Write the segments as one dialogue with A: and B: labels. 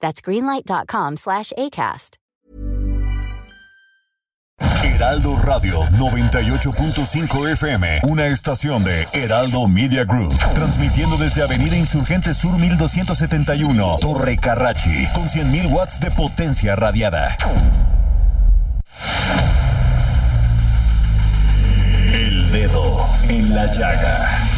A: That's greenlight.com slash ACAST.
B: Heraldo Radio 98.5 FM, una estación de Heraldo Media Group, transmitiendo desde Avenida Insurgente Sur 1271, Torre Carrachi, con 100.000 watts de potencia radiada. El dedo en la llaga.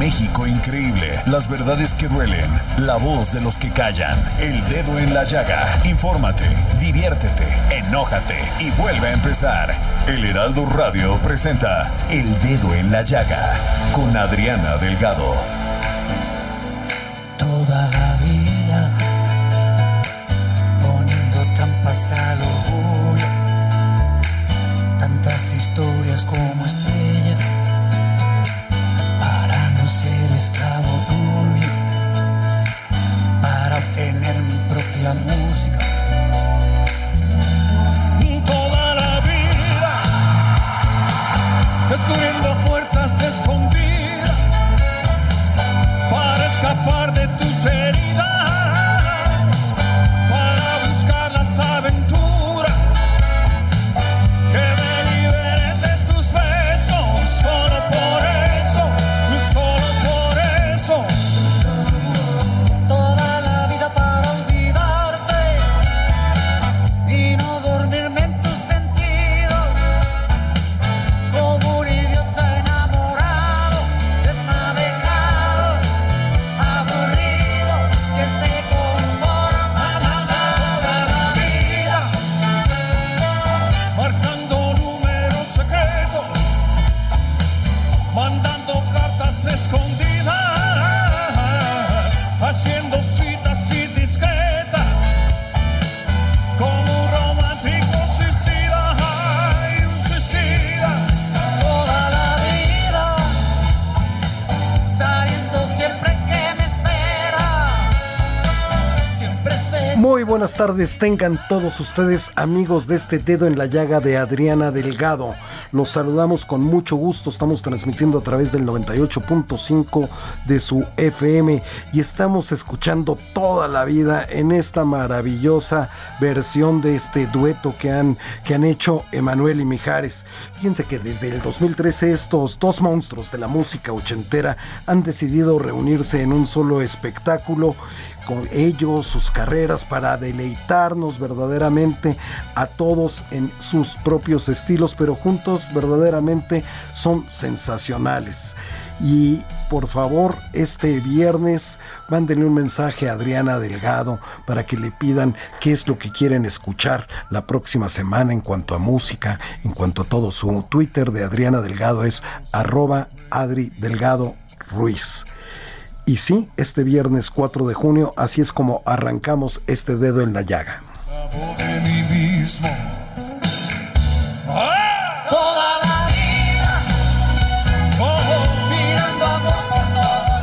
B: México increíble. Las verdades que duelen. La voz de los que callan. El dedo en la llaga. Infórmate, diviértete, enójate y vuelve a empezar. El Heraldo Radio presenta El Dedo en la Llaga con Adriana Delgado.
C: Toda la vida poniendo trampas al orgullo. Tantas historias como estrellas
D: tardes, tengan todos ustedes amigos de este dedo en la llaga de Adriana Delgado. Los saludamos con mucho gusto, estamos transmitiendo a través del 98.5 de su FM y estamos escuchando toda la vida en esta maravillosa versión de este dueto que han, que han hecho Emanuel y Mijares. Fíjense que desde el 2013 estos dos monstruos de la música ochentera han decidido reunirse en un solo espectáculo con ellos, sus carreras, para deleitarnos verdaderamente a todos en sus propios estilos, pero juntos verdaderamente son sensacionales. Y por favor, este viernes mándenle un mensaje a Adriana Delgado para que le pidan qué es lo que quieren escuchar la próxima semana en cuanto a música, en cuanto a todo. Su Twitter de Adriana Delgado es arroba Adri Delgado Ruiz. Y sí, este viernes 4 de junio, así es como arrancamos este dedo en la llaga.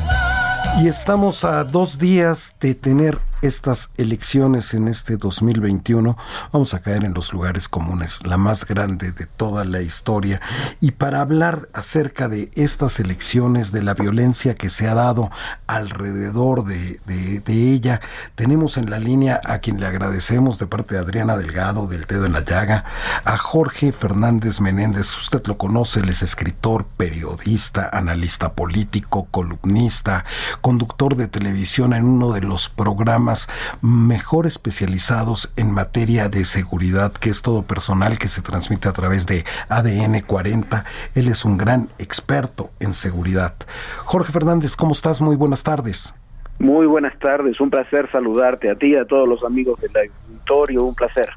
C: lados.
D: Y estamos a dos días de tener estas elecciones en este 2021. Vamos a caer en los lugares comunes, la más grande de toda la historia. Y para hablar acerca de estas elecciones, de la violencia que se ha dado alrededor de, de- ella, tenemos en la línea a quien le agradecemos de parte de Adriana Delgado, del Dedo en la Llaga, a Jorge Fernández Menéndez. Usted lo conoce, él es escritor, periodista, analista político, columnista, conductor de televisión en uno de los programas programas mejor especializados en materia de seguridad, que es todo personal que se transmite a través de ADN 40. Él es un gran experto en seguridad. Jorge Fernández, ¿cómo estás? Muy buenas tardes.
E: Muy buenas tardes, un placer saludarte a ti y a todos los amigos del auditorio, un placer.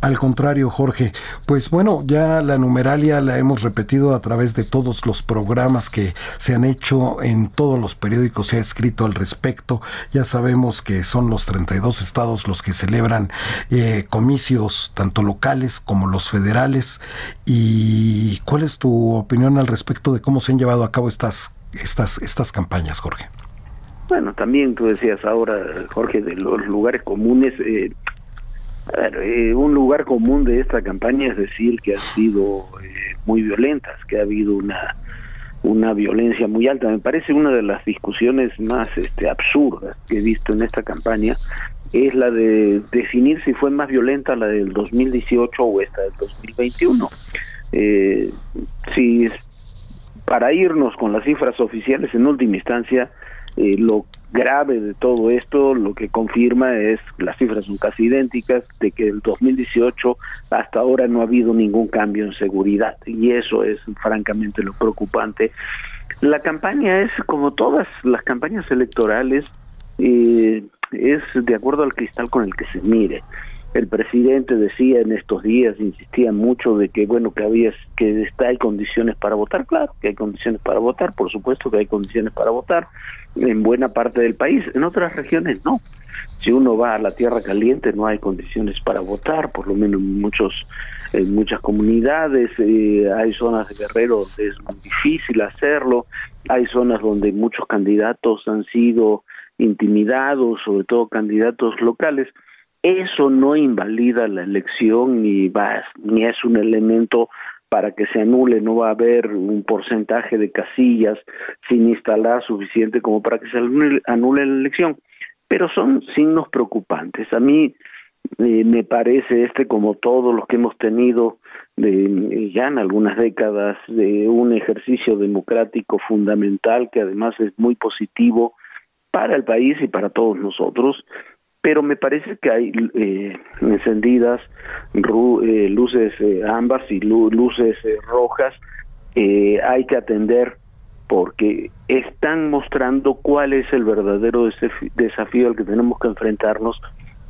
D: Al contrario, Jorge, pues bueno, ya la numeralia la hemos repetido a través de todos los programas que se han hecho en todos los periódicos, se ha escrito al respecto. Ya sabemos que son los 32 estados los que celebran eh, comicios tanto locales como los federales. ¿Y cuál es tu opinión al respecto de cómo se han llevado a cabo estas, estas, estas campañas, Jorge?
E: Bueno, también tú decías ahora, Jorge, de los lugares comunes. Eh, eh, un lugar común de esta campaña es decir que han sido eh, muy violentas, que ha habido una una violencia muy alta. Me parece una de las discusiones más este, absurdas que he visto en esta campaña es la de definir si fue más violenta la del 2018 o esta del 2021. Eh, si para irnos con las cifras oficiales en última instancia, eh, lo grave de todo esto lo que confirma es, las cifras son casi idénticas, de que el 2018 hasta ahora no ha habido ningún cambio en seguridad y eso es francamente lo preocupante. La campaña es, como todas las campañas electorales, eh, es de acuerdo al cristal con el que se mire el presidente decía en estos días, insistía mucho de que bueno que había que está hay condiciones para votar, claro que hay condiciones para votar, por supuesto que hay condiciones para votar en buena parte del país, en otras regiones no. Si uno va a la tierra caliente no hay condiciones para votar, por lo menos en muchos en muchas comunidades, eh, hay zonas de Guerrero donde es muy difícil hacerlo, hay zonas donde muchos candidatos han sido intimidados, sobre todo candidatos locales eso no invalida la elección ni va ni es un elemento para que se anule, no va a haber un porcentaje de casillas sin instalar suficiente como para que se anule, la elección. Pero son signos preocupantes. A mí eh, me parece este como todos los que hemos tenido de, ya en algunas décadas de un ejercicio democrático fundamental que además es muy positivo para el país y para todos nosotros pero me parece que hay eh, encendidas eh, luces eh, y luces eh, rojas hay que atender porque están mostrando cuál es el verdadero desafío al que tenemos que enfrentarnos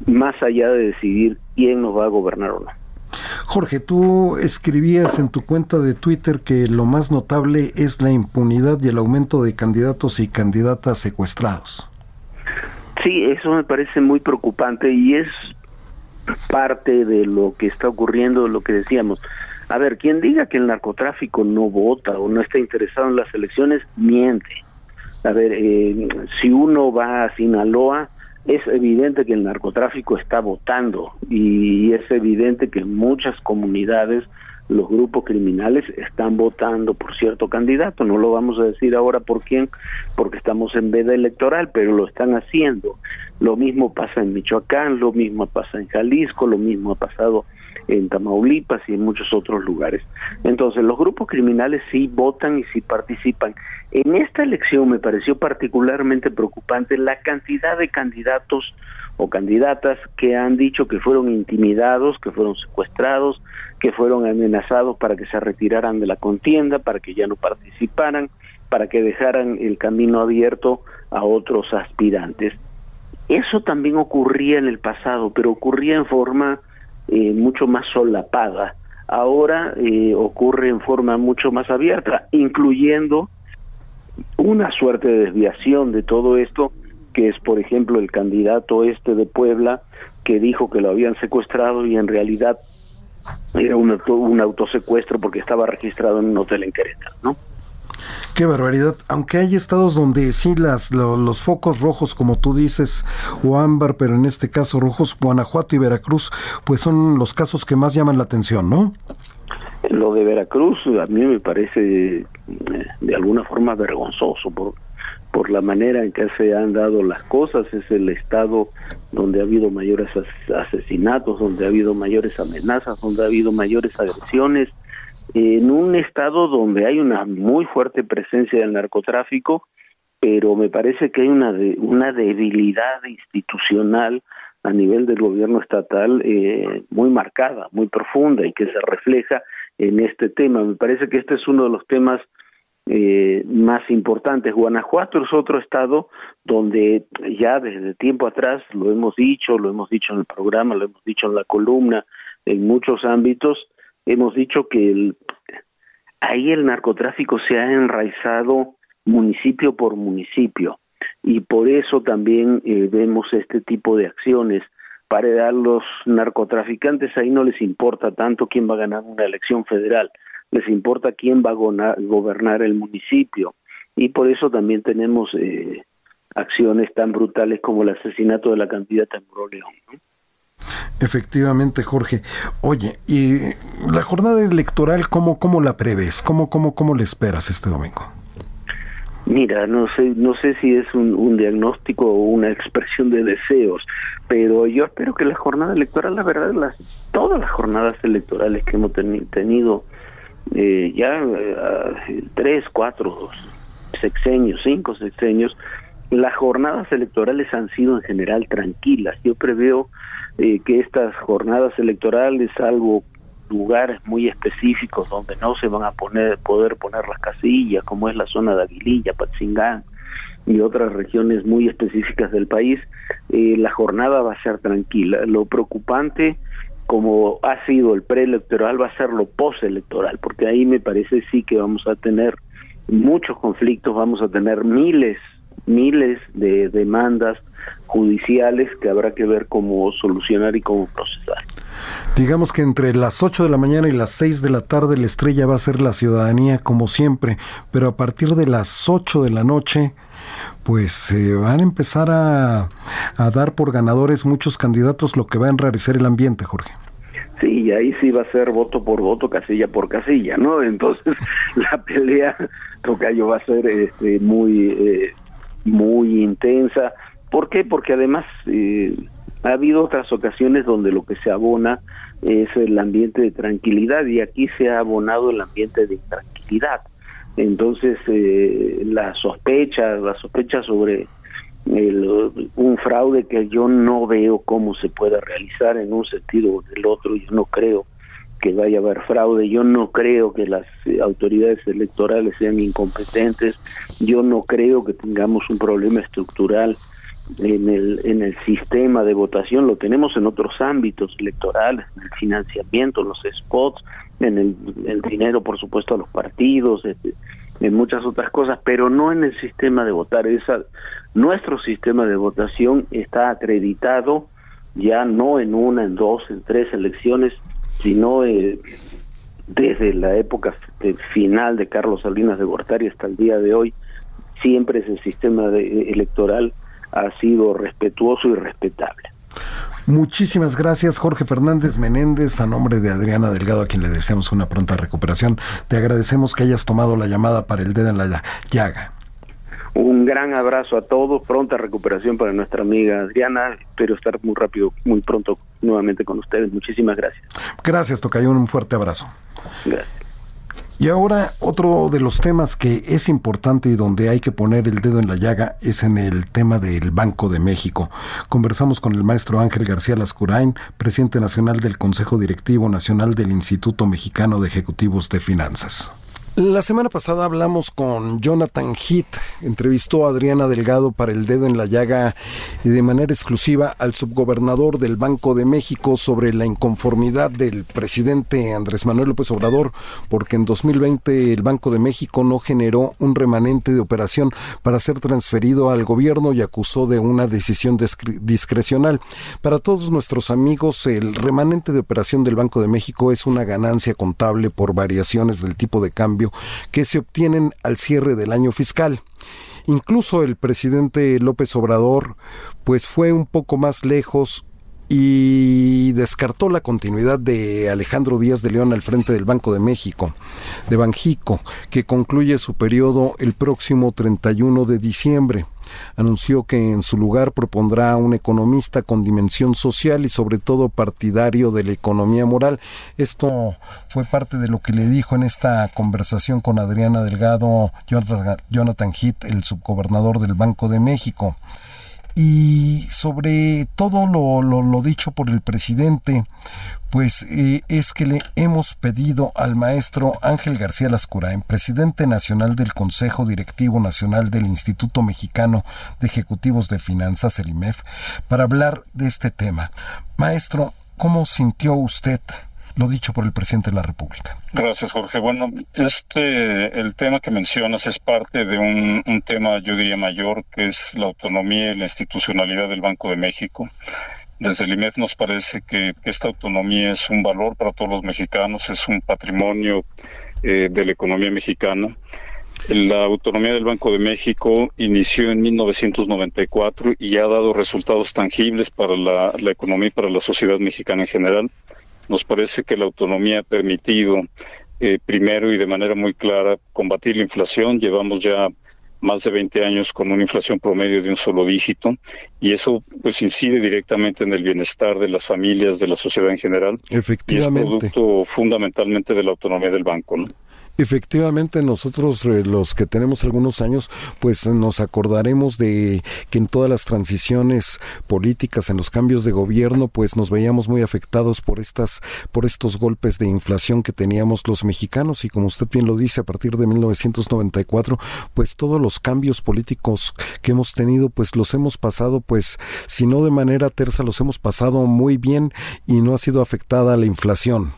E: más allá de decidir quién nos va a gobernar o no.
D: Jorge, tú escribías en tu cuenta de Twitter que lo más notable es la impunidad y el aumento de candidatos y candidatas secuestrados.
E: Sí, eso me parece muy preocupante y es parte de lo que está ocurriendo, lo que decíamos. A ver, quien diga que el narcotráfico no vota o no está interesado en las elecciones, miente. A ver, eh, si uno va a Sinaloa, es evidente que el narcotráfico está votando y es evidente que muchas comunidades los grupos criminales están votando por cierto candidato. No lo vamos a decir ahora por quién, porque estamos en veda electoral, pero lo están haciendo. Lo mismo pasa en Michoacán, lo mismo pasa en Jalisco, lo mismo ha pasado en Tamaulipas y en muchos otros lugares. Entonces, los grupos criminales sí votan y sí participan. En esta elección me pareció particularmente preocupante la cantidad de candidatos o candidatas que han dicho que fueron intimidados, que fueron secuestrados, que fueron amenazados para que se retiraran de la contienda, para que ya no participaran, para que dejaran el camino abierto a otros aspirantes. Eso también ocurría en el pasado, pero ocurría en forma eh, mucho más solapada. Ahora eh, ocurre en forma mucho más abierta, incluyendo una suerte de desviación de todo esto que es por ejemplo el candidato este de Puebla que dijo que lo habían secuestrado y en realidad era un, un autosecuestro porque estaba registrado en un hotel en Querétaro, ¿no?
D: Qué barbaridad. Aunque hay estados donde sí las, los focos rojos, como tú dices, o ámbar, pero en este caso rojos, Guanajuato y Veracruz, pues son los casos que más llaman la atención, ¿no?
E: Lo de Veracruz a mí me parece eh, de alguna forma vergonzoso, por, por la manera en que se han dado las cosas, es el estado donde ha habido mayores asesinatos, donde ha habido mayores amenazas, donde ha habido mayores agresiones, en un estado donde hay una muy fuerte presencia del narcotráfico pero me parece que hay una, una debilidad institucional a nivel del gobierno estatal eh, muy marcada, muy profunda y que se refleja en este tema. Me parece que este es uno de los temas eh, más importantes. Guanajuato es otro estado donde ya desde tiempo atrás lo hemos dicho, lo hemos dicho en el programa, lo hemos dicho en la columna, en muchos ámbitos, hemos dicho que ahí el narcotráfico se ha enraizado municipio por municipio y por eso también eh, vemos este tipo de acciones para a los narcotraficantes ahí no les importa tanto quién va a ganar una elección federal les importa quién va a gobernar el municipio y por eso también tenemos eh, acciones tan brutales como el asesinato de la candidata en León.
D: Efectivamente, Jorge. Oye, ¿y la jornada electoral cómo, cómo la prevés? ¿Cómo, cómo, ¿Cómo le esperas este domingo?
E: Mira, no sé, no sé si es un, diagnóstico o una expresión de deseos, pero yo espero que la jornada electoral, la verdad, las, todas las jornadas electorales que hemos tenido eh, ya eh, tres, cuatro sexenios, cinco sexenios, las jornadas electorales han sido en general tranquilas. Yo preveo eh, que estas jornadas electorales, salvo lugares muy específicos donde no se van a poner poder poner las casillas, como es la zona de Aguililla, Patzingán y otras regiones muy específicas del país, eh, la jornada va a ser tranquila. Lo preocupante, como ha sido el preelectoral, va a ser lo postelectoral, porque ahí me parece sí que vamos a tener muchos conflictos, vamos a tener miles, miles de demandas judiciales que habrá que ver cómo solucionar y cómo procesar.
D: Digamos que entre las 8 de la mañana y las 6 de la tarde la estrella va a ser la ciudadanía como siempre, pero a partir de las 8 de la noche pues se van a empezar a, a dar por ganadores muchos candidatos, lo que va a enrarecer el ambiente, Jorge.
E: Sí, y ahí sí va a ser voto por voto, casilla por casilla, ¿no? Entonces la pelea, Tocayo, va a ser este, muy, eh, muy intensa. ¿Por qué? Porque además eh, ha habido otras ocasiones donde lo que se abona es el ambiente de tranquilidad y aquí se ha abonado el ambiente de intranquilidad. Entonces, eh, la sospecha, la sospecha sobre un fraude que yo no veo cómo se pueda realizar en un sentido o del otro, yo no creo que vaya a haber fraude, yo no creo que las autoridades electorales sean incompetentes, yo no creo que tengamos un problema estructural en el, en el sistema de votación, lo tenemos en otros ámbitos electorales, en el financiamiento, en los spots, en el, dinero, por supuesto, a los partidos, este, en muchas otras cosas, pero no en el sistema de votar. Esa, nuestro sistema de votación está acreditado ya no en una, en dos, en tres elecciones, sino eh, desde la época final de Carlos Salinas de Gortari hasta el día de hoy, siempre ese sistema de, electoral ha sido respetuoso y respetable.
D: Muchísimas gracias, Jorge Fernández Menéndez, a nombre de Adriana Delgado, a quien le deseamos una pronta recuperación. Te agradecemos que hayas tomado la llamada para el dedo en la llaga.
E: Un gran abrazo a todos, pronta recuperación para nuestra amiga Adriana. Espero estar muy rápido, muy pronto nuevamente con ustedes. Muchísimas gracias.
D: Gracias, Tocayo. Un fuerte abrazo.
E: Gracias.
D: Y ahora otro de los temas que es importante y donde hay que poner el dedo en la llaga es en el tema del Banco de México. Conversamos con el maestro Ángel García Lascurain, presidente nacional del Consejo Directivo Nacional del Instituto Mexicano de Ejecutivos de Finanzas. La semana pasada hablamos con Jonathan Heath, entrevistó a Adriana Delgado para el dedo en la llaga y de manera exclusiva al subgobernador del Banco de México sobre la inconformidad del presidente Andrés Manuel López Obrador porque en 2020 el Banco de México no generó un remanente de operación para ser transferido al gobierno y acusó de una decisión discrecional. Para todos nuestros amigos, el remanente de operación del Banco de México es una ganancia contable por variaciones del tipo de cambio que se obtienen al cierre del año fiscal. Incluso el presidente López Obrador pues fue un poco más lejos y descartó la continuidad de Alejandro Díaz de León al frente del Banco de México, de Banjico, que concluye su periodo el próximo 31 de diciembre. Anunció que en su lugar propondrá un economista con dimensión social y sobre todo partidario de la economía moral. Esto fue parte de lo que le dijo en esta conversación con Adriana Delgado Jonathan Heath, el subgobernador del Banco de México y sobre todo lo, lo, dicho por el presidente, pues eh, es que le hemos pedido al maestro Ángel García Lascurain, presidente nacional del Consejo Directivo Nacional del Instituto Mexicano de Ejecutivos de Finanzas, el IMEF, para hablar de este tema. Maestro, ¿cómo sintió usted lo dicho por el presidente de la República.
F: Gracias, Jorge. Bueno, este, el tema que mencionas es parte de un, tema, yo diría, mayor, que es la autonomía y la institucionalidad del Banco de México. Desde el IMEF nos parece que esta autonomía es un valor para todos los mexicanos, es un patrimonio eh, de la economía mexicana. La autonomía del Banco de México inició en 1994 y ha dado resultados tangibles para la, la economía y para la sociedad mexicana en general. Nos parece que la autonomía ha permitido, eh, primero y de manera muy clara, combatir la inflación. Llevamos ya más de 20 años con una inflación promedio de un solo dígito y eso pues incide directamente en el bienestar de las familias, de la sociedad en general.
D: Efectivamente.
F: Y es producto fundamentalmente de la autonomía del banco, ¿no?
D: Efectivamente, nosotros eh, los que tenemos algunos años, pues nos acordaremos de que en todas las transiciones políticas, en los cambios de gobierno, pues nos veíamos muy afectados por estas, por estos golpes de inflación que teníamos los mexicanos y como usted bien lo dice, a partir de 1994, pues todos los cambios políticos que hemos tenido, pues los hemos pasado, pues si no de manera tersa, los hemos pasado muy bien y no ha sido afectada la inflación.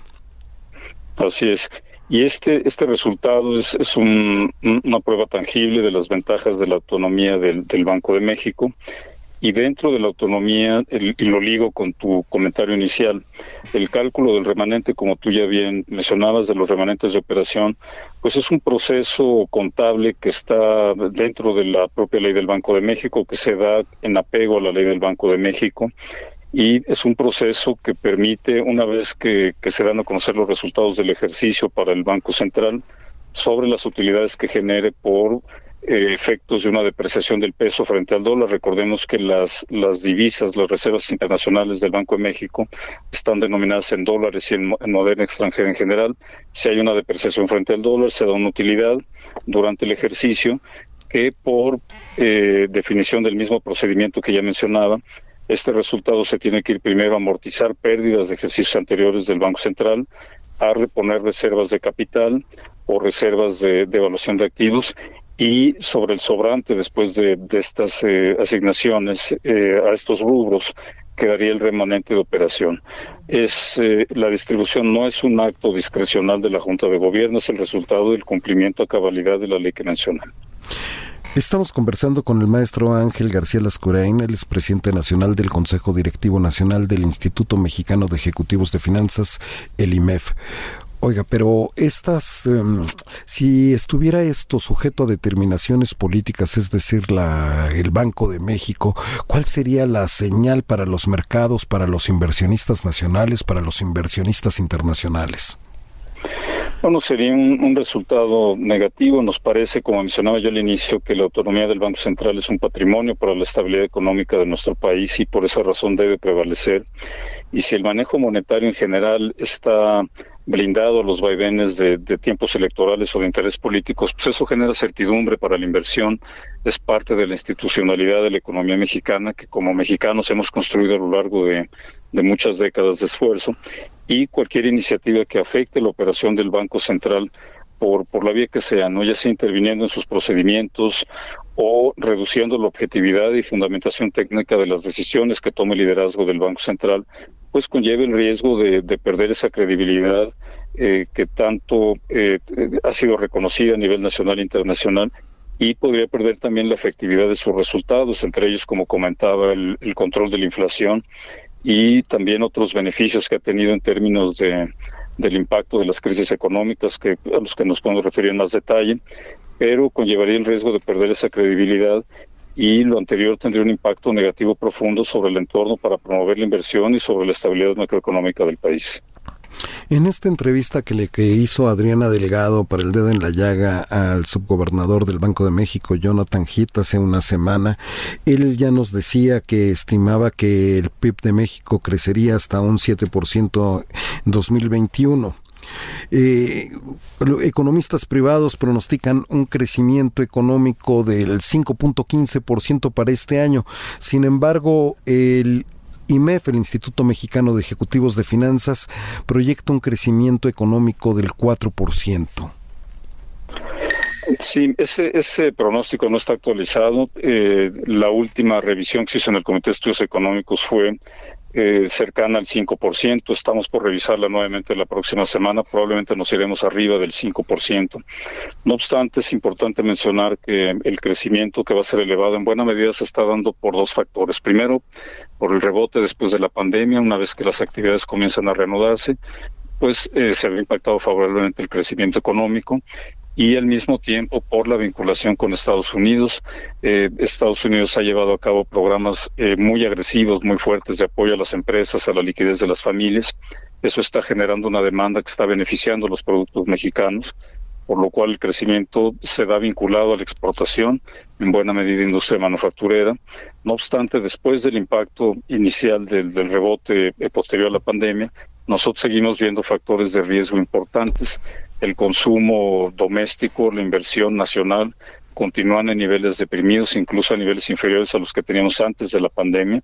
F: Así es. Y este, este resultado es, es una prueba tangible de las ventajas de la autonomía del, Banco de México. Y dentro de la autonomía, y lo ligo con tu comentario inicial, el cálculo del remanente, como tú ya bien mencionabas, de los remanentes de operación, pues es un proceso contable que está dentro de la propia ley del Banco de México, que se da en apego a la ley del Banco de México y es un proceso que permite, una vez que, se dan a conocer los resultados del ejercicio para el Banco Central, sobre las utilidades que genere por eh, efectos de una depreciación del peso frente al dólar. Recordemos que las, las divisas, las reservas internacionales del Banco de México están denominadas en dólares y en, moneda extranjera en general. Si hay una depreciación frente al dólar, se da una utilidad durante el ejercicio que por eh, definición del mismo procedimiento que ya mencionaba, este resultado se tiene que ir primero a amortizar pérdidas de ejercicios anteriores del Banco Central, a reponer reservas de capital o reservas de, evaluación de activos y sobre el sobrante después de, estas eh, asignaciones eh, a estos rubros quedaría el remanente de operación. Es eh, la distribución no es un acto discrecional de la Junta de Gobierno, es el resultado del cumplimiento a cabalidad de la ley que mencioné.
D: Estamos conversando con el maestro Ángel García Lascurain, él es presidente nacional del Consejo Directivo Nacional del Instituto Mexicano de Ejecutivos de Finanzas, el IMEF. Oiga, pero estas, em, si estuviera esto sujeto a determinaciones políticas, es decir, la, el Banco de México, ¿cuál sería la señal para los mercados, para los inversionistas nacionales, para los inversionistas internacionales?
F: Bueno, sería un, resultado negativo. Nos parece, como mencionaba yo al inicio, que la autonomía del Banco Central es un patrimonio para la estabilidad económica de nuestro país y por esa razón debe prevalecer. Y si el manejo monetario en general está blindado a los vaivenes de, tiempos electorales o de interés políticos, pues eso genera certidumbre para la inversión, es parte de la institucionalidad de la economía mexicana que como mexicanos hemos construido a lo largo de, de muchas décadas de esfuerzo y cualquier iniciativa que afecte la operación del Banco Central por, por la vía que sea, ¿no? ya sea interviniendo en sus procedimientos o reduciendo la objetividad y fundamentación técnica de las decisiones que tome el liderazgo del Banco Central, pues conlleve el riesgo de, perder esa credibilidad eh, que tanto eh, ha sido reconocida a nivel nacional e internacional y podría perder también la efectividad de sus resultados, entre ellos, como comentaba, el, el control de la inflación y también otros beneficios que ha tenido en términos de, del impacto de las crisis económicas que a los que nos podemos referir en más detalle, pero conllevaría el riesgo de perder esa credibilidad y lo anterior tendría un impacto negativo profundo sobre el entorno para promover la inversión y sobre la estabilidad macroeconómica del país.
D: En esta entrevista que le hizo Adriana Delgado para el dedo en la llaga al subgobernador del Banco de México, Jonathan Heath, hace una semana, él ya nos decía que estimaba que el PIB de México crecería hasta un 7% en 2021. Eh, economistas privados pronostican un crecimiento económico del 5.15% para este año. Sin embargo, el IMEF, el Instituto Mexicano de Ejecutivos de Finanzas, proyecta un crecimiento económico del 4%.
F: Sí, ese, pronóstico no está actualizado. Eh, la última revisión que se hizo en el Comité de Estudios Económicos fue eh, cercana al 5%. Estamos por revisarla nuevamente la próxima semana. Probablemente nos iremos arriba del 5%. No obstante, es importante mencionar que el crecimiento que va a ser elevado en buena medida se está dando por dos factores. Primero, por el rebote después de la pandemia, una vez que las actividades comienzan a reanudarse, pues eh, se ha impactado favorablemente el crecimiento económico y al mismo tiempo por la vinculación con Estados Unidos. Eh, Estados Unidos ha llevado a cabo programas eh, muy agresivos, muy fuertes de apoyo a las empresas, a la liquidez de las familias. Eso está generando una demanda que está beneficiando a los productos mexicanos, por lo cual el crecimiento se da vinculado a la exportación, en buena medida industria manufacturera. No obstante, después del impacto inicial del, del rebote eh, posterior a la pandemia, nosotros seguimos viendo factores de riesgo importantes el consumo doméstico, la inversión nacional continúan en niveles deprimidos, incluso a niveles inferiores a los que teníamos antes de la pandemia.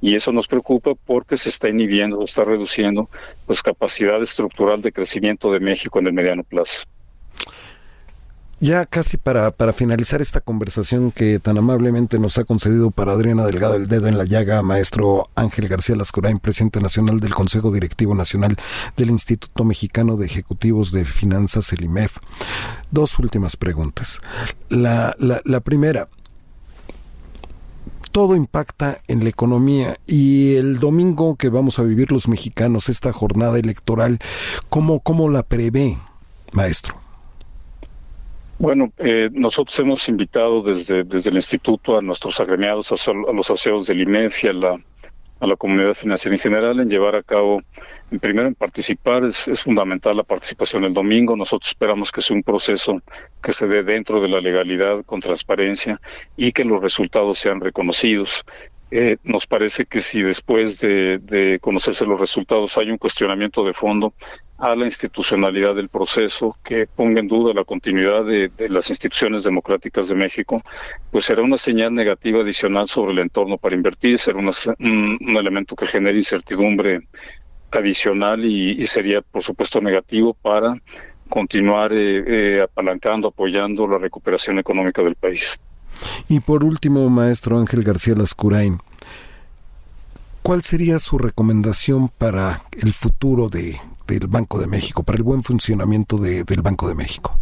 F: Y eso nos preocupa porque se está inhibiendo, está reduciendo pues capacidad estructural de crecimiento de México en el mediano plazo.
D: Ya casi para, para finalizar esta conversación que tan amablemente nos ha concedido para Adriana Delgado el dedo en la llaga, maestro Ángel García Lascurain, presidente nacional del Consejo Directivo Nacional del Instituto Mexicano de Ejecutivos de Finanzas, el IMEF. Dos últimas preguntas. La, la, la primera, todo impacta en la economía y el domingo que vamos a vivir los mexicanos, esta jornada electoral, ¿cómo, cómo la prevé, maestro?
F: Bueno, eh, nosotros hemos invitado desde, desde el instituto a nuestros agremiados, a, los asociados del INEF y a la, a la comunidad financiera en general en llevar a cabo, en primero en participar, es, es fundamental la participación el domingo. Nosotros esperamos que sea un proceso que se dé dentro de la legalidad, con transparencia y que los resultados sean reconocidos. Eh, nos parece que si después de, de, conocerse los resultados hay un cuestionamiento de fondo a la institucionalidad del proceso que ponga en duda la continuidad de, las instituciones democráticas de México, pues será una señal negativa adicional sobre el entorno para invertir, será una, un, elemento que genere incertidumbre adicional y, y, sería, por supuesto, negativo para continuar eh, eh, apalancando, apoyando la recuperación económica del país.
D: Y por último, maestro Ángel García Lascurain, ¿cuál sería su recomendación para el futuro de, del Banco de México, para el buen funcionamiento de, del Banco de México?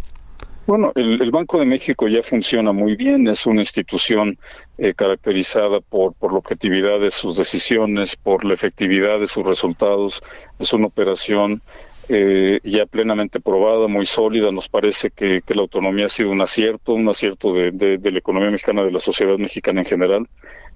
F: Bueno, el, Banco de México ya funciona muy bien, es una institución eh, caracterizada por, por la objetividad de sus decisiones, por la efectividad de sus resultados, es una operación eh, ya plenamente probada, muy sólida. Nos parece que, que, la autonomía ha sido un acierto, un acierto de, de, de, la economía mexicana, de la sociedad mexicana en general.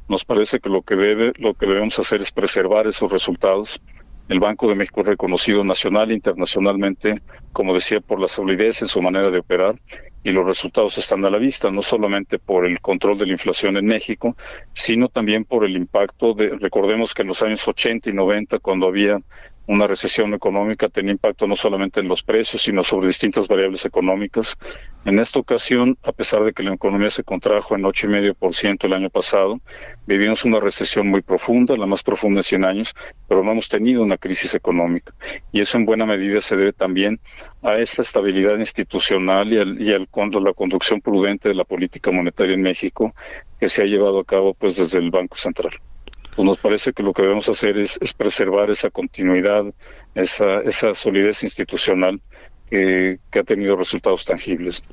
F: Nos parece que lo que debe, lo que debemos hacer es preservar esos resultados. El Banco de México es reconocido nacional e internacionalmente, como decía, por la solidez en su manera de operar y los resultados están a la vista, no solamente por el control de la inflación en México, sino también por el impacto de, recordemos que en los años 80 y 90, cuando había una recesión económica tenía impacto no solamente en los precios, sino sobre distintas variables económicas. En esta ocasión, a pesar de que la economía se contrajo en 8,5% el año pasado, vivimos una recesión muy profunda, la más profunda en 100 años, pero no hemos tenido una crisis económica. Y eso en buena medida se debe también a esta estabilidad institucional y, al, y al, la conducción prudente de la política monetaria en México que se ha llevado a cabo pues desde el Banco Central pues nos parece que lo que debemos hacer es, es preservar esa continuidad, esa, esa solidez institucional que, que, ha tenido resultados tangibles.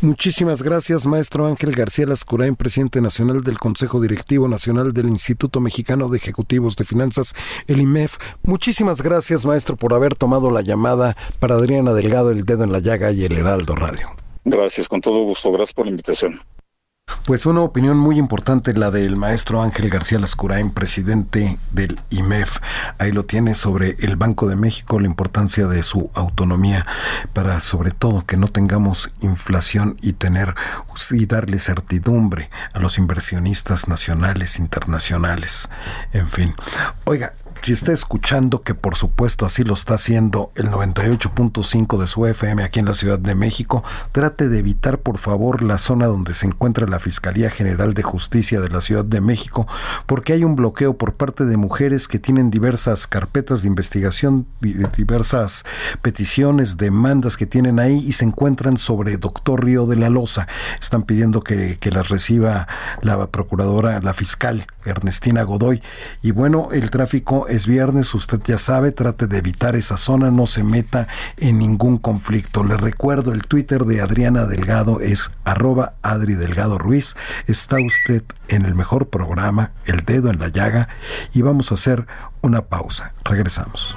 D: Muchísimas gracias, maestro Ángel García Lascurain, presidente nacional del Consejo Directivo Nacional del Instituto Mexicano de Ejecutivos de Finanzas, el IMEF. Muchísimas gracias, maestro, por haber tomado la llamada para Adriana Delgado, El Dedo en la Llaga y el Heraldo Radio.
F: Gracias, con todo gusto. Gracias por la invitación.
D: Pues una opinión muy importante, la del maestro Ángel García Lascurain, presidente del IMEF. Ahí lo tiene sobre el Banco de México, la importancia de su autonomía para, sobre todo, que no tengamos inflación y tener y darle certidumbre a los inversionistas nacionales, internacionales. En fin. Oiga, si está escuchando, que por supuesto así lo está haciendo el 98.5 de su FM aquí en la Ciudad de México, trate de evitar por favor la zona donde se encuentra la Fiscalía General de Justicia de la Ciudad de México, porque hay un bloqueo por parte de mujeres que tienen diversas carpetas de investigación, diversas peticiones, demandas que tienen ahí y se encuentran sobre Doctor Río de la Loza. Están pidiendo que, que las reciba la procuradora, la fiscal Ernestina Godoy. Y bueno, el tráfico es viernes, usted ya sabe, trate de evitar esa zona, no se meta en ningún conflicto. Le recuerdo, el Twitter de Adriana Delgado es arroba Adri Delgado Ruiz. Está usted en el mejor programa, El Dedo en la Llaga, y vamos a hacer una pausa. Regresamos.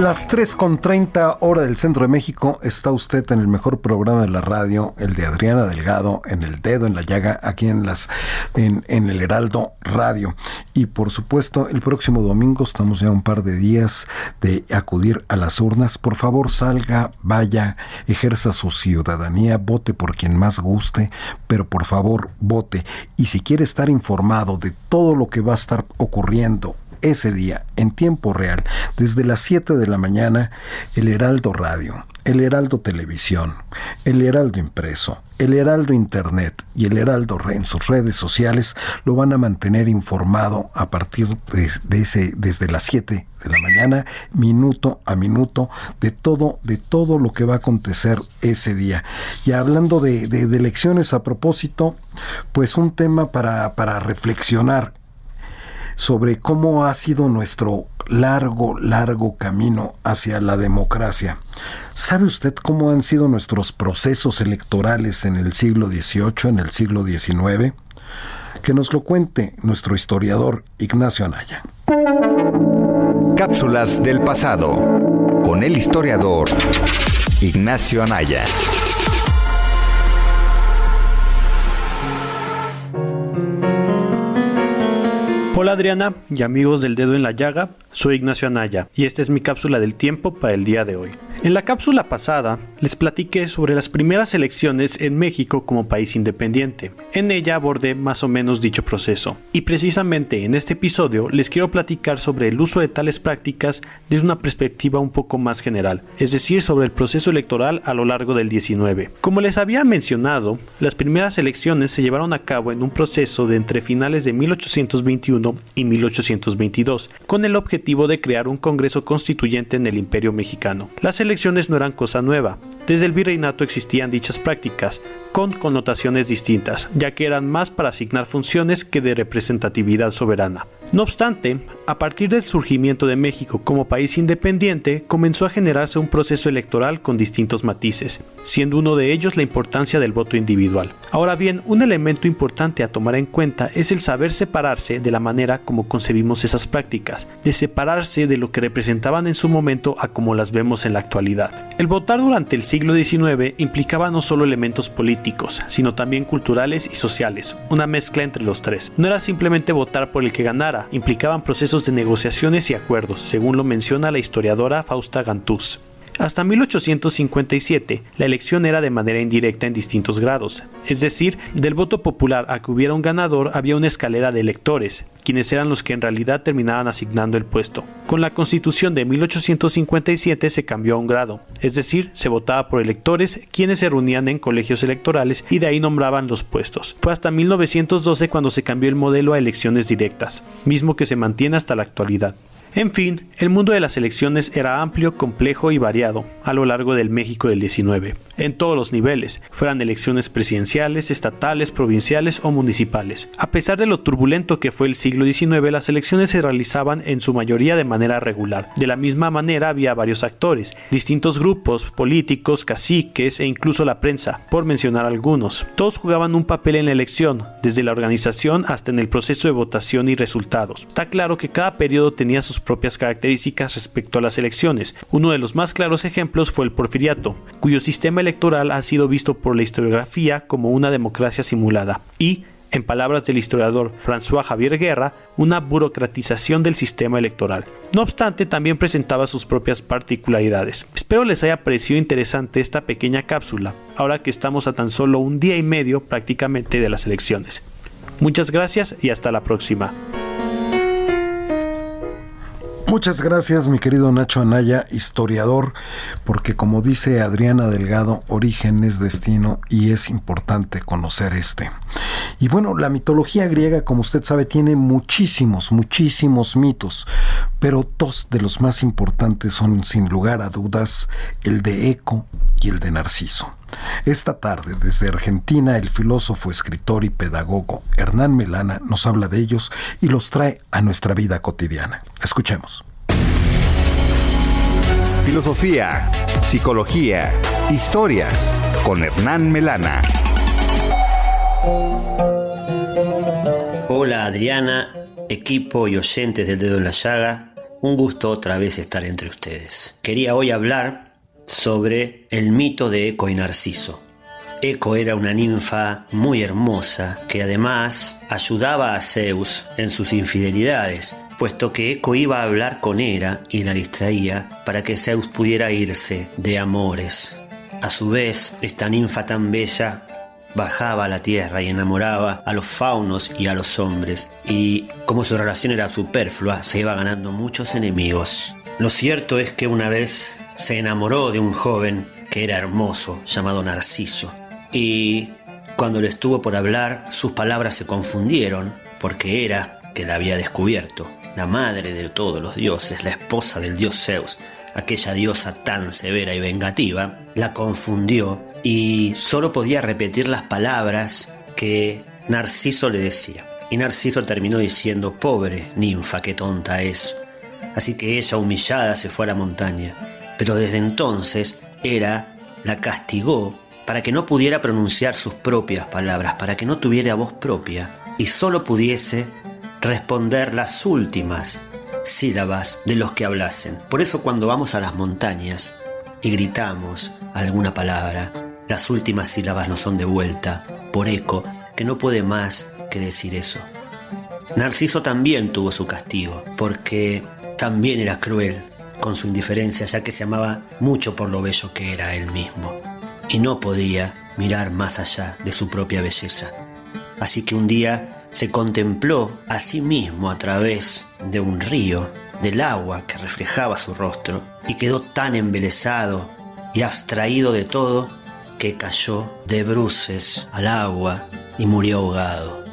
D: Las 3 con 30 hora del centro de México está usted en el mejor programa de la radio, el de Adriana Delgado, en el dedo en la llaga, aquí en las en, en el Heraldo Radio. Y por supuesto, el próximo domingo estamos ya un par de días de acudir a las urnas. Por favor, salga, vaya, ejerza su ciudadanía, vote por quien más guste, pero por favor, vote. Y si quiere estar informado de todo lo que va a estar ocurriendo ese día en tiempo real, desde las 7 de la mañana, el Heraldo Radio, el Heraldo Televisión, el Heraldo Impreso, el Heraldo Internet y el Heraldo en sus redes sociales lo van a mantener informado a partir de, ese, desde las 7 de la mañana, minuto a minuto, de todo, de todo lo que va a acontecer ese día. Y hablando de, de elecciones a propósito, pues un tema para, para reflexionar sobre cómo ha sido nuestro largo, largo camino hacia la democracia. ¿Sabe usted cómo han sido nuestros procesos electorales en el siglo XVIII, en el siglo XIX? Que nos lo cuente nuestro historiador Ignacio Anaya.
G: Cápsulas del pasado con el historiador Ignacio Anaya.
H: Hola Adriana y amigos del dedo en la llaga, soy Ignacio Anaya y esta es mi cápsula del tiempo para el día de hoy. En la cápsula pasada les platiqué sobre las primeras elecciones en México como país independiente. En ella abordé más o menos dicho proceso. Y precisamente en este episodio les quiero platicar sobre el uso de tales prácticas desde una perspectiva un poco más general, es decir, sobre el proceso electoral a lo largo del 19. Como les había mencionado, las primeras elecciones se llevaron a cabo en un proceso de entre finales de 1821 y 1822, con el objetivo objetivo de crear un Congreso constituyente en el Imperio mexicano. Las elecciones no eran cosa nueva. Desde el virreinato existían dichas prácticas, con connotaciones distintas, ya que eran más para asignar funciones que de representatividad soberana. No obstante, a partir del surgimiento de México como país independiente, comenzó a generarse un proceso electoral con distintos matices, siendo uno de ellos la importancia del voto individual. Ahora bien, un elemento importante a tomar en cuenta es el saber separarse de la manera como concebimos esas prácticas, de separarse de lo que representaban en su momento a como las vemos en la actualidad. El votar durante el siglo XIX implicaba no solo elementos políticos, sino también culturales y sociales, una mezcla entre los tres. No era simplemente votar por el que ganara, implicaban procesos de negociaciones y acuerdos, según lo menciona la historiadora Fausta Gantuz. Hasta 1857, la elección era de manera indirecta en distintos grados, es decir, del voto popular a que hubiera un ganador había una escalera de electores, quienes eran los que en realidad terminaban asignando el puesto. Con la constitución de 1857 se cambió a un grado, es decir, se votaba por electores, quienes se reunían en colegios electorales y de ahí nombraban los puestos. Fue hasta 1912 cuando se cambió el modelo a elecciones directas, mismo que se mantiene hasta la actualidad. En fin, el mundo de las elecciones era amplio, complejo y variado a lo largo del México del 19, en todos los niveles, fueran elecciones presidenciales, estatales, provinciales o municipales. A pesar de lo turbulento que fue el siglo XIX, las elecciones se realizaban en su mayoría de manera regular. De la misma manera había varios actores, distintos grupos, políticos, caciques e incluso la prensa, por mencionar algunos. Todos jugaban un papel en la elección, desde la organización hasta en el proceso de votación y resultados. Está claro que cada periodo tenía sus propias características respecto a las elecciones. Uno de los más claros ejemplos fue el porfiriato, cuyo sistema electoral ha sido visto por la historiografía como una democracia simulada y, en palabras del historiador François Javier Guerra, una burocratización del sistema electoral. No obstante, también presentaba sus propias particularidades. Espero les haya parecido interesante esta pequeña cápsula, ahora que estamos a tan solo un día y medio prácticamente de las elecciones. Muchas gracias y hasta la próxima.
D: Muchas gracias, mi querido Nacho Anaya, historiador, porque como dice Adriana Delgado, origen es destino y es importante conocer este. Y bueno, la mitología griega, como usted sabe, tiene muchísimos, muchísimos mitos, pero dos de los más importantes son, sin lugar a dudas, el de Eco y el de Narciso. Esta tarde, desde Argentina, el filósofo, escritor y pedagogo Hernán Melana nos habla de ellos y los trae a nuestra vida cotidiana. Escuchemos.
G: Filosofía, psicología, historias con Hernán Melana.
I: Hola Adriana, equipo y oyentes del dedo en la llaga. Un gusto otra vez estar entre ustedes. Quería hoy hablar sobre el mito de Eco y Narciso. Eco era una ninfa muy hermosa que además ayudaba a Zeus en sus infidelidades, puesto que Eco iba a hablar con Hera y la distraía para que Zeus pudiera irse de amores. A su vez, esta ninfa tan bella bajaba a la tierra y enamoraba a los faunos y a los hombres, y como su relación era superflua, se iba ganando muchos enemigos. Lo cierto es que una vez se enamoró de un joven que era hermoso, llamado Narciso, y cuando le estuvo por hablar, sus palabras se confundieron, porque era que la había descubierto, la madre de todos los dioses, la esposa del dios Zeus, aquella diosa tan severa y vengativa, la confundió y solo podía repetir las palabras que Narciso le decía. Y Narciso terminó diciendo, pobre ninfa, qué tonta es. Así que ella, humillada, se fue a la montaña. Pero desde entonces, Hera la castigó para que no pudiera pronunciar sus propias palabras, para que no tuviera voz propia y solo pudiese responder las últimas sílabas de los que hablasen. Por eso cuando vamos a las montañas y gritamos alguna palabra, las últimas sílabas no son de vuelta, por eco, que no puede más que decir eso. Narciso también tuvo su castigo, porque también era cruel con su indiferencia, ya que se amaba mucho por lo bello que era él mismo, y no podía mirar más allá de su propia belleza. Así que un día se contempló a sí mismo a través de un río, del agua que reflejaba su rostro, y quedó tan embelesado y abstraído de todo cayó de bruces al agua y murió ahogado.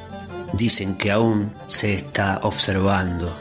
I: Dicen que aún se está observando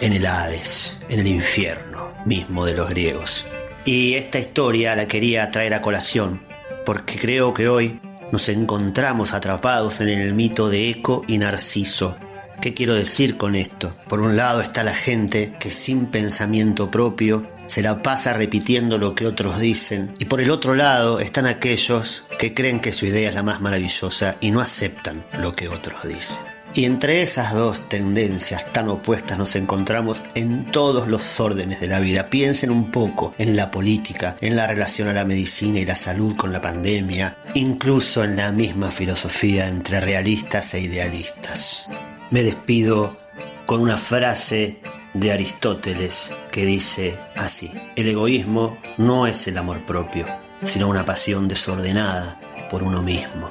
I: en el Hades, en el infierno mismo de los griegos. Y esta historia la quería traer a colación, porque creo que hoy nos encontramos atrapados en el mito de Eco y Narciso. ¿Qué quiero decir con esto? Por un lado está la gente que sin pensamiento propio se la pasa repitiendo lo que otros dicen y por el otro lado están aquellos que creen que su idea es la más maravillosa y no aceptan lo que otros dicen. Y entre esas dos tendencias tan opuestas nos encontramos en todos los órdenes de la vida. Piensen un poco en la política, en la relación a la medicina y la salud con la pandemia, incluso en la misma filosofía entre realistas e idealistas. Me despido con una frase de Aristóteles que dice así, el egoísmo no es el amor propio, sino una pasión desordenada por uno mismo.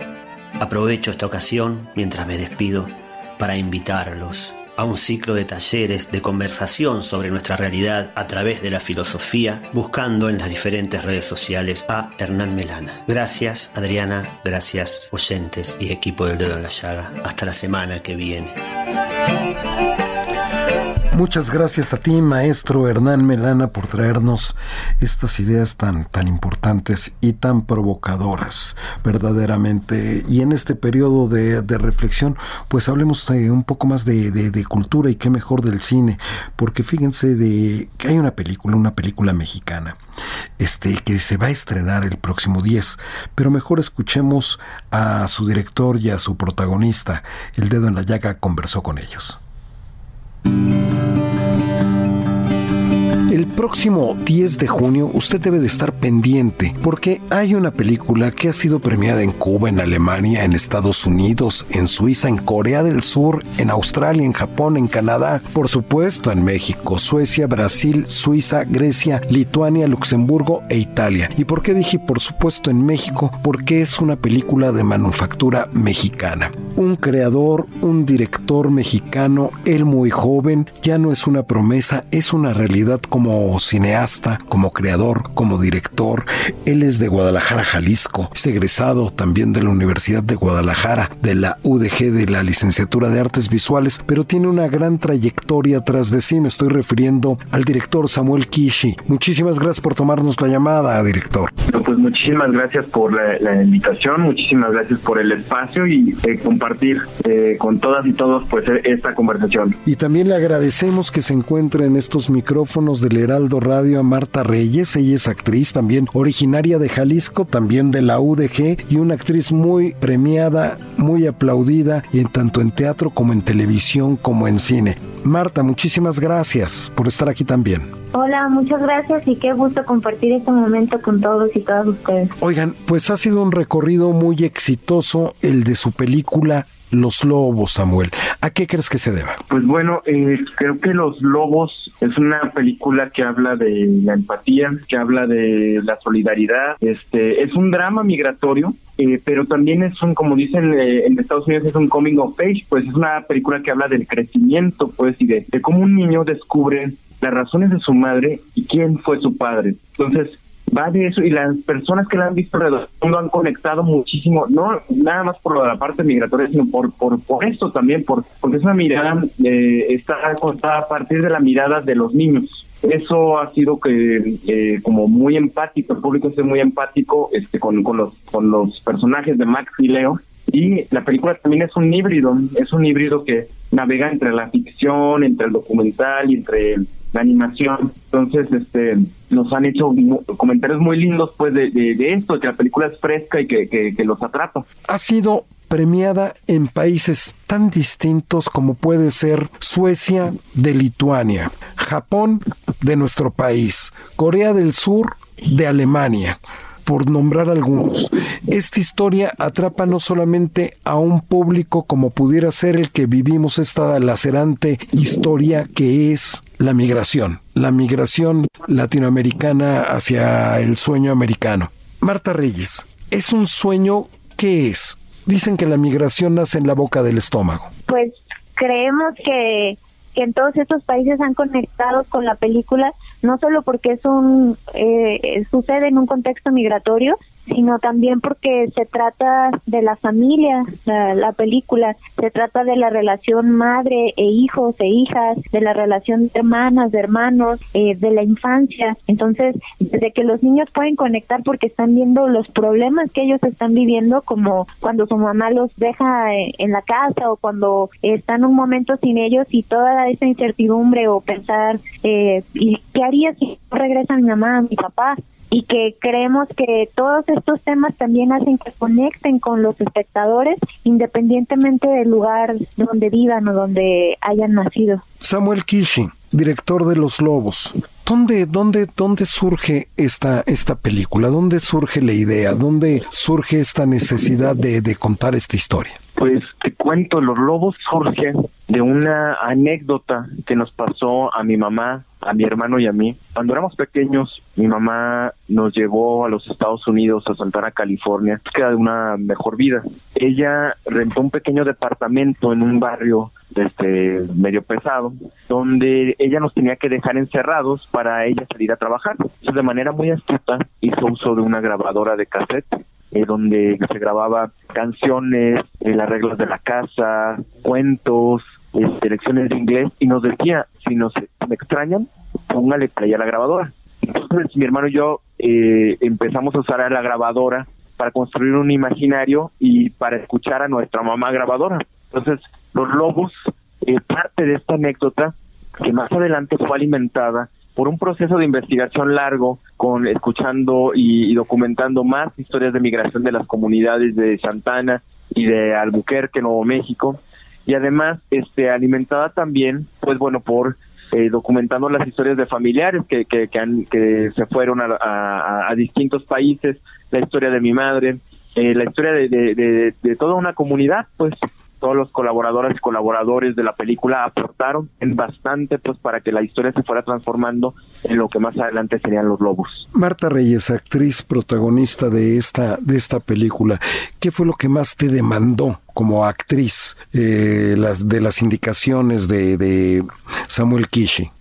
I: Aprovecho esta ocasión, mientras me despido, para invitarlos a un ciclo de talleres de conversación sobre nuestra realidad a través de la filosofía, buscando en las diferentes redes sociales a Hernán Melana. Gracias Adriana, gracias oyentes y equipo del dedo en la llaga. Hasta la semana que viene.
D: Muchas gracias a ti, maestro Hernán Melana, por traernos estas ideas tan, tan importantes y tan provocadoras, verdaderamente. Y en este periodo de, reflexión, pues hablemos un poco más de, de, cultura y qué mejor del cine, porque fíjense de que hay una película, una película mexicana, este, que se va a estrenar el próximo 10, pero mejor escuchemos a su director y a su protagonista. El dedo en la llaga conversó con ellos. El próximo 10 de junio usted debe de estar pendiente porque hay una película que ha sido premiada en Cuba, en Alemania, en Estados Unidos, en Suiza, en Corea del Sur, en Australia, en Japón, en Canadá, por supuesto en México, Suecia, Brasil, Suiza, Grecia, Lituania, Luxemburgo e Italia. ¿Y por qué dije por supuesto en México? Porque es una película de manufactura mexicana. Un creador, un director mexicano, él muy joven, ya no es una promesa, es una realidad como cineasta, como creador, como director. Él es de Guadalajara, Jalisco, es egresado también de la Universidad de Guadalajara, de la UDG de la licenciatura de Artes Visuales, pero tiene una gran trayectoria atrás de sí. Me estoy refiriendo al director Samuel Kishi. Muchísimas gracias por tomarnos la llamada, director.
J: Pues muchísimas gracias por la, invitación, muchísimas gracias por el espacio y eh, compartir eh, con todas y todos pues esta conversación.
D: Y también le agradecemos que se encuentre en estos micrófonos de Heraldo Radio a Marta Reyes. Ella es actriz también originaria de Jalisco, también de la UDG y una actriz muy premiada, muy aplaudida, y en tanto en teatro como en televisión como en cine. Marta, muchísimas gracias por estar aquí también.
K: Hola, muchas gracias y qué gusto compartir este momento con todos y todas ustedes.
D: Oigan, pues ha sido un recorrido muy exitoso el de su película los Lobos, Samuel. ¿A qué crees que se deba?
J: Pues bueno, eh, creo que Los Lobos es una película que habla de la empatía, que habla de la solidaridad. Este es un drama migratorio, eh, pero también es un, como dicen eh, en Estados Unidos, es un coming of age, pues es una película que habla del crecimiento, pues, y de, de cómo un niño descubre las razones de su madre y quién fue su padre. Entonces, va de eso y las personas que la han visto alrededor han conectado muchísimo, no nada más por la parte migratoria, sino por por, por esto también, por, porque esa mirada eh, está a partir de la mirada de los niños. Eso ha sido que eh, como muy empático, el público es muy empático este con, con los con los personajes de Max y Leo y la película también es un híbrido, es un híbrido que navega entre la ficción, entre el documental y entre la animación. Entonces, este, nos han hecho comentarios muy lindos, pues, de, de, esto, que la película es fresca y que, que, los atrapa.
D: Ha sido premiada en países tan distintos como puede ser Suecia de Lituania, Japón de nuestro país, Corea del Sur de Alemania por nombrar algunos. Esta historia atrapa no solamente a un público como pudiera ser el que vivimos esta lacerante historia que es la migración, la migración latinoamericana hacia el sueño americano. Marta Reyes, ¿es un sueño qué es? Dicen que la migración nace en la boca del estómago.
K: Pues creemos que que en todos estos países han conectado con la película, no solo porque es un eh, sucede en un contexto migratorio, sino también porque se trata de la familia, la, la película, se trata de la relación madre e hijos e hijas, de la relación de hermanas, de hermanos, eh, de la infancia. Entonces, desde que los niños pueden conectar porque están viendo los problemas que ellos están viviendo, como cuando su mamá los deja eh, en la casa o cuando están un momento sin ellos y toda esa incertidumbre o pensar, eh, ¿y qué haría si no regresa mi mamá, mi papá? Y que creemos que todos estos temas también hacen que conecten con los espectadores independientemente del lugar donde vivan o donde hayan nacido.
D: Samuel Kishi, director de Los Lobos. ¿Dónde, dónde, dónde surge esta, esta película? ¿Dónde surge la idea? ¿Dónde surge esta necesidad de, de contar esta historia?
J: Pues te cuento, Los Lobos surge de una anécdota que nos pasó a mi mamá, a mi hermano y a mí. Cuando éramos pequeños, mi mamá nos llevó a los Estados Unidos, a Santana, California, búsqueda de una mejor vida. Ella rentó un pequeño departamento en un barrio este medio pesado, donde ella nos tenía que dejar encerrados para ella salir a trabajar. Entonces, de manera muy astuta, hizo uso de una grabadora de cassette eh, donde se grababa canciones, eh, las reglas de la casa, cuentos, este, lecciones de inglés y nos decía, si nos si me extrañan, póngale play a la grabadora. Entonces mi hermano y yo eh, empezamos a usar la grabadora para construir un imaginario y para escuchar a nuestra mamá grabadora. Entonces los lobos, eh, parte de esta anécdota que más adelante fue alimentada por un proceso de investigación largo, con escuchando y, y, documentando más historias de migración de las comunidades de Santana y de Albuquerque, Nuevo México, y además este alimentada también, pues bueno, por eh, documentando las historias de familiares que, que, que, han, que se fueron a, a, a, distintos países, la historia de mi madre, eh, la historia de, de, toda una comunidad, pues todos los colaboradores y colaboradores de la película aportaron en bastante pues para que la historia se fuera transformando en lo que más adelante serían los lobos.
D: Marta Reyes, actriz protagonista de esta de esta película, ¿qué fue lo que más te demandó como actriz eh, las de las indicaciones de, de Samuel Kishi?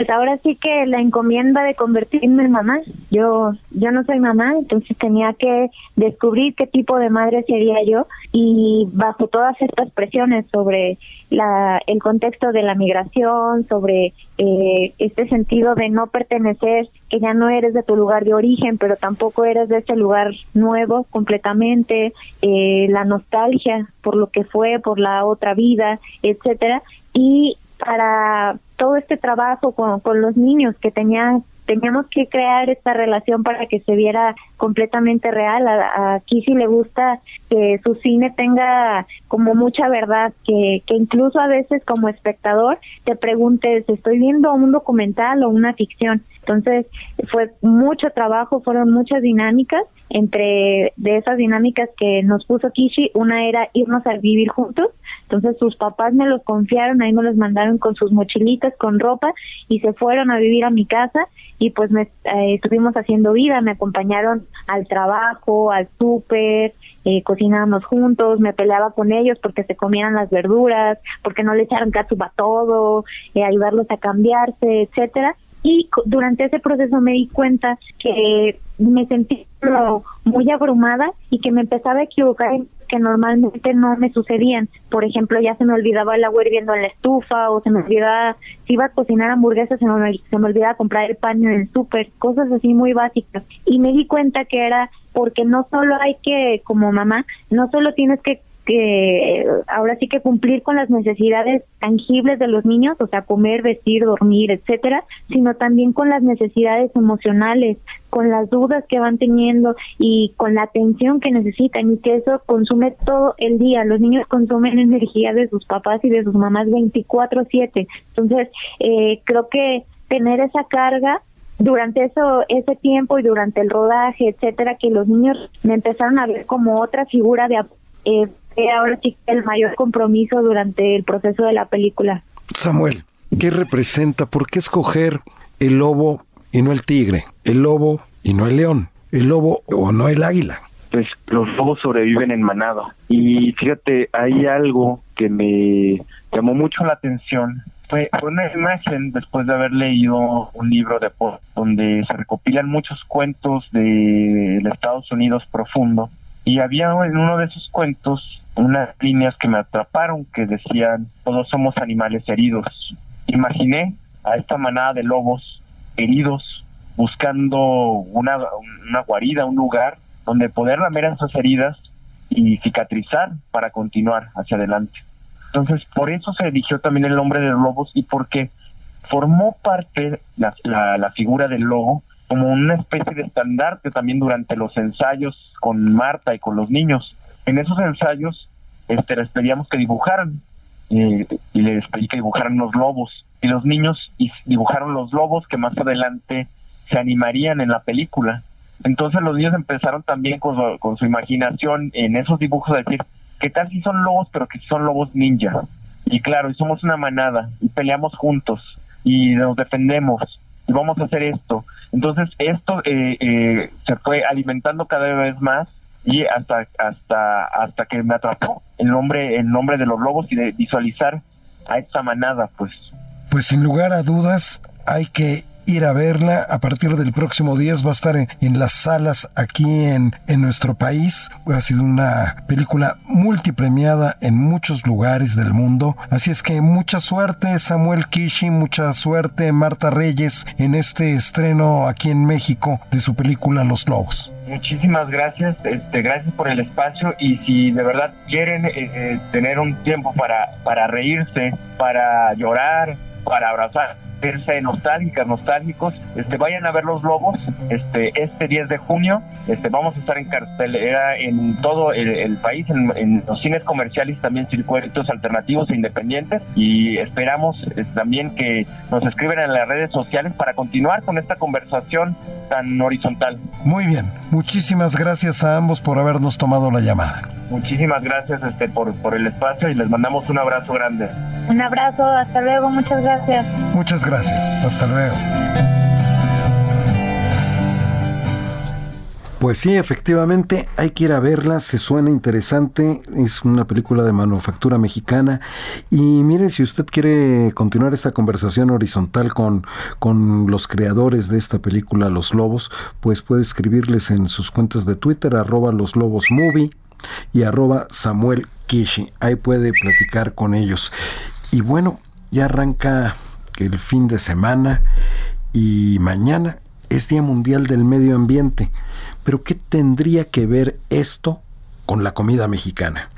K: Pues ahora sí que la encomienda de convertirme en mamá. Yo yo no soy mamá, entonces tenía que descubrir qué tipo de madre sería yo y bajo todas estas presiones sobre la el contexto de la migración, sobre eh, este sentido de no pertenecer, que ya no eres de tu lugar de origen, pero tampoco eres de ese lugar nuevo completamente, eh, la nostalgia por lo que fue, por la otra vida, etcétera, y para todo este trabajo con, con los niños que tenían teníamos que crear esta relación para que se viera completamente real. A, a Kissy le gusta que su cine tenga como mucha verdad, que, que incluso a veces como espectador te preguntes, ¿estoy viendo un documental o una ficción? Entonces fue mucho trabajo, fueron muchas dinámicas. Entre de esas dinámicas que nos puso Kishi, una era irnos a vivir juntos. Entonces sus papás me los confiaron, ahí me los mandaron con sus mochilitas, con ropa y se fueron a vivir a mi casa y pues me eh, estuvimos haciendo vida, me acompañaron al trabajo, al súper, eh, cocinábamos juntos, me peleaba con ellos porque se comieran las verduras, porque no le echaran catsup a todo, eh, ayudarlos a cambiarse, etcétera. Y durante ese proceso me di cuenta que me sentí muy abrumada y que me empezaba a equivocar que normalmente no me sucedían. Por ejemplo, ya se me olvidaba el agua hirviendo en la estufa o se me olvidaba, si iba a cocinar hamburguesas, se me, se me olvidaba comprar el pan en el súper, cosas así muy básicas. Y me di cuenta que era porque no solo hay que, como mamá, no solo tienes que que ahora sí que cumplir con las necesidades tangibles de los niños, o sea, comer, vestir, dormir, etcétera, sino también con las necesidades emocionales, con las dudas que van teniendo y con la atención que necesitan y que eso consume todo el día. Los niños consumen energía de sus papás y de sus mamás 24/7. Entonces, eh, creo que tener esa carga durante eso ese tiempo y durante el rodaje, etcétera, que los niños me empezaron a ver como otra figura de eh, ahora sí el mayor compromiso durante el proceso de la película.
D: Samuel, ¿qué representa? ¿Por qué escoger el lobo y no el tigre? El lobo y no el león. El lobo o no el águila.
J: Pues los lobos sobreviven en manada. Y fíjate, hay algo que me llamó mucho la atención Fue, una imagen después de haber leído un libro de Poe donde se recopilan muchos cuentos del Estados Unidos profundo y había en uno de esos cuentos unas líneas que me atraparon que decían todos somos animales heridos. Imaginé a esta manada de lobos heridos buscando una, una guarida, un lugar donde poder lamer esas heridas y cicatrizar para continuar hacia adelante. Entonces, por eso se eligió también el nombre de lobos y porque formó parte la, la, figura del lobo como una especie de estandarte también durante los ensayos con Marta y con los niños. En esos ensayos este, les pedíamos que dibujaran eh, y les pedí que dibujaran los lobos y los niños dibujaron los lobos que más adelante se animarían en la película. Entonces los niños empezaron también con su, imaginación en esos dibujos a decir, ¿qué tal si son lobos pero que son lobos ninja? Y claro, y somos una manada y peleamos juntos y nos defendemos y vamos a hacer esto. Entonces esto eh, eh, se fue alimentando cada vez más y hasta hasta hasta que me atrapó el nombre el nombre de los lobos y de visualizar a esta manada pues
D: pues sin lugar a dudas hay que ir a verla. A partir del próximo día va a estar en, las salas aquí en, en, nuestro país. Ha sido una película multipremiada en muchos lugares del mundo. Así es que mucha suerte Samuel Kishi, mucha suerte Marta Reyes en este estreno aquí en México de su película Los Lobos.
J: Muchísimas gracias, este, gracias por el espacio y si de verdad quieren eh, eh, tener un tiempo para, para reírse, para llorar, para abrazar, nostálgicas, nostálgicos, este, vayan a ver los lobos, este, este 10 de junio, este, vamos a estar en cartelera en todo el, país, en, los cines comerciales también circuitos alternativos e independientes y esperamos este, también que nos escriban en las redes sociales para continuar con esta conversación tan horizontal.
D: Muy bien, muchísimas gracias a ambos por habernos tomado la llamada.
J: Muchísimas gracias este, por, por el espacio y les mandamos un abrazo grande.
K: Un abrazo, hasta luego, muchas gracias.
D: Muchas gracias, hasta luego. Pues sí, efectivamente, hay que ir a verla, se suena interesante, es una película de manufactura mexicana y mire, si usted quiere continuar esta conversación horizontal con, con los creadores de esta película, Los Lobos, pues puede escribirles en sus cuentas de Twitter, arroba los lobos movie y arroba Samuel Kishi. Ahí puede platicar con ellos. Y bueno, ya arranca el fin de semana y mañana es Día Mundial del Medio Ambiente. Pero ¿qué tendría que ver esto con la comida mexicana?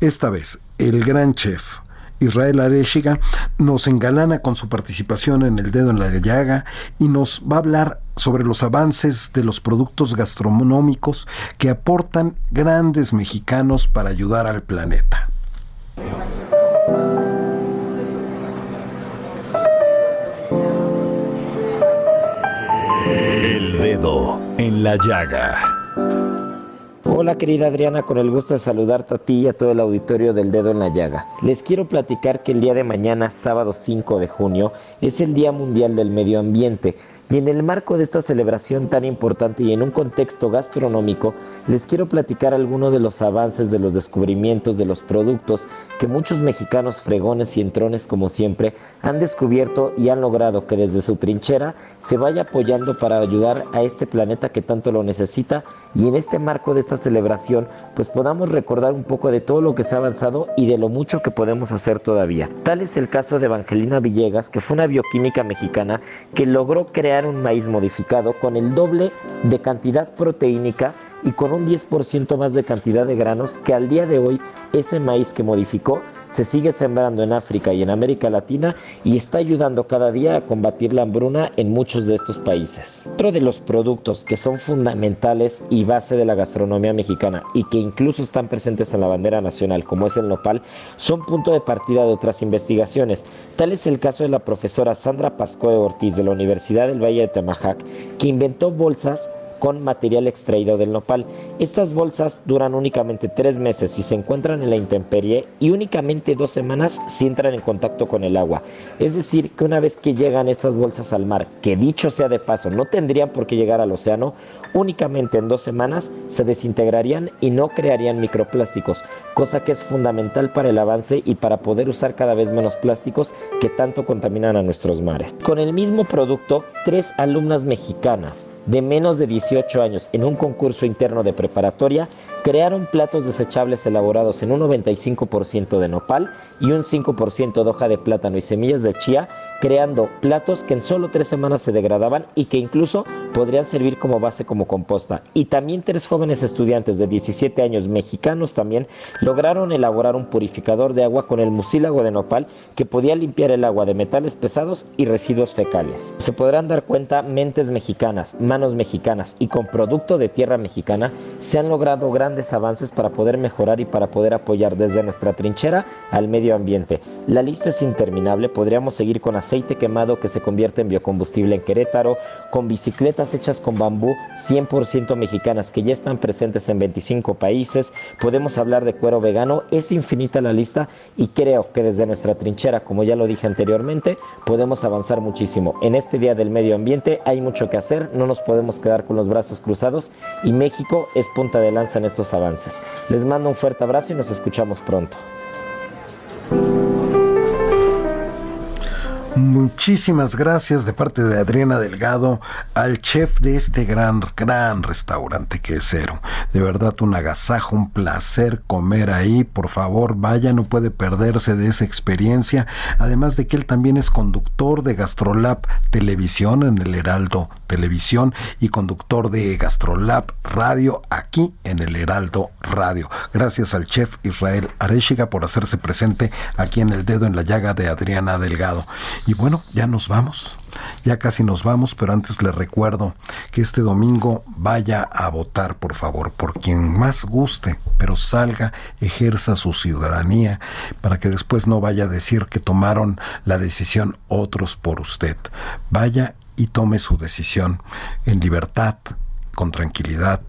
D: Esta vez, el gran chef Israel Areshiga nos engalana con su participación en El Dedo en la Llaga y nos va a hablar sobre los avances de los productos gastronómicos que aportan grandes mexicanos para ayudar al planeta.
B: El Dedo en la Llaga.
L: Hola querida Adriana, con el gusto de saludarte a ti y a todo el auditorio del Dedo en la Llaga. Les quiero platicar que el día de mañana, sábado 5 de junio, es el Día Mundial del Medio Ambiente. Y en el marco de esta celebración tan importante y en un contexto gastronómico, les quiero platicar algunos de los avances, de los descubrimientos, de los productos que muchos mexicanos fregones y entrones como siempre han descubierto y han logrado que desde su trinchera se vaya apoyando para ayudar a este planeta que tanto lo necesita y en este marco de esta celebración pues podamos recordar un poco de todo lo que se ha avanzado y de lo mucho que podemos hacer todavía. Tal es el caso de Evangelina Villegas, que fue una bioquímica mexicana que logró crear un maíz modificado con el doble de cantidad proteínica y con un 10% más de cantidad de granos que al día de hoy ese maíz que modificó se sigue sembrando en África y en América Latina y está ayudando cada día a combatir la hambruna en muchos de estos países. Otro de los productos que son fundamentales y base de la gastronomía mexicana y que incluso están presentes en la bandera nacional, como es el nopal, son punto de partida de otras investigaciones. Tal es el caso de la profesora Sandra Pascue Ortiz de la Universidad del Valle de Tamajac, que inventó bolsas con material extraído del nopal. Estas bolsas duran únicamente tres meses si se encuentran en la intemperie y únicamente dos semanas si entran en contacto con el agua. Es decir, que una vez que llegan estas bolsas al mar, que dicho sea de paso, no tendrían por qué llegar al océano, únicamente en dos semanas se desintegrarían y no crearían microplásticos, cosa que es fundamental para el avance y para poder usar cada vez menos plásticos que tanto contaminan a nuestros mares. Con el mismo producto, tres alumnas mexicanas de menos de 18 años en un concurso interno de preparatoria crearon platos desechables elaborados en un 95% de nopal y un 5% de hoja de plátano y semillas de chía creando platos que en solo tres semanas se degradaban y que incluso podrían servir como base como composta. Y también tres jóvenes estudiantes de 17 años mexicanos también lograron elaborar un purificador de agua con el mucílago de nopal que podía limpiar el agua de metales pesados y residuos fecales. Se podrán dar cuenta, mentes mexicanas, manos mexicanas y con producto de tierra mexicana se han logrado grandes avances para poder mejorar y para poder apoyar desde nuestra trinchera al medio ambiente. La lista es interminable, podríamos seguir con aceite quemado que se convierte en biocombustible en Querétaro, con bicicletas hechas con bambú 100% mexicanas que ya están presentes en 25 países, podemos hablar de cuero vegano, es infinita la lista y creo que desde nuestra trinchera, como ya lo dije anteriormente, podemos avanzar muchísimo. En este Día del Medio Ambiente hay mucho que hacer, no nos podemos quedar con los brazos cruzados y México es punta de lanza en estos avances. Les mando un fuerte abrazo y nos escuchamos pronto.
D: Muchísimas gracias de parte de Adriana Delgado al chef de este gran, gran restaurante que es Cero. De verdad un agasajo, un placer comer ahí. Por favor, vaya, no puede perderse de esa experiencia. Además de que él también es conductor de Gastrolab Televisión en el Heraldo Televisión y conductor de Gastrolab Radio aquí en el Heraldo Radio. Gracias al chef Israel Areshiga por hacerse presente aquí en el dedo en la llaga de Adriana Delgado. Y bueno, ya nos vamos. Ya casi nos vamos, pero antes le recuerdo que este domingo vaya a votar, por favor, por quien más guste, pero salga, ejerza su ciudadanía, para que después no vaya a decir que tomaron la decisión otros por usted. Vaya y tome su decisión en libertad, con tranquilidad,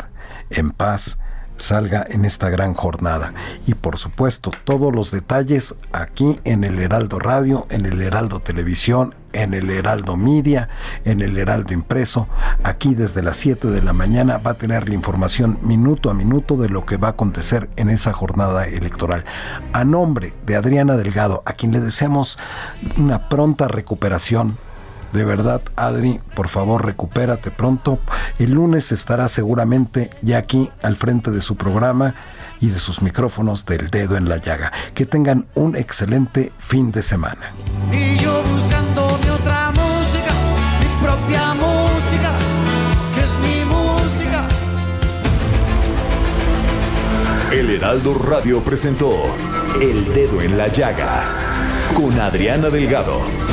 D: en paz salga en esta gran jornada. Y por supuesto, todos los detalles aquí en el Heraldo Radio, en el Heraldo Televisión, en el Heraldo Media, en el Heraldo Impreso. Aquí desde las 7 de la mañana va a tener la información minuto a minuto de lo que va a acontecer en esa jornada electoral. A nombre de Adriana Delgado, a quien le deseamos una pronta recuperación de verdad, Adri, por favor, recupérate pronto. El lunes estará seguramente ya aquí al frente de su programa y de sus micrófonos del dedo en la llaga. Que tengan un excelente fin de semana.
C: Y yo buscando mi otra música, mi propia música, que es mi música.
B: El Heraldo Radio presentó El Dedo en la Llaga con Adriana Delgado.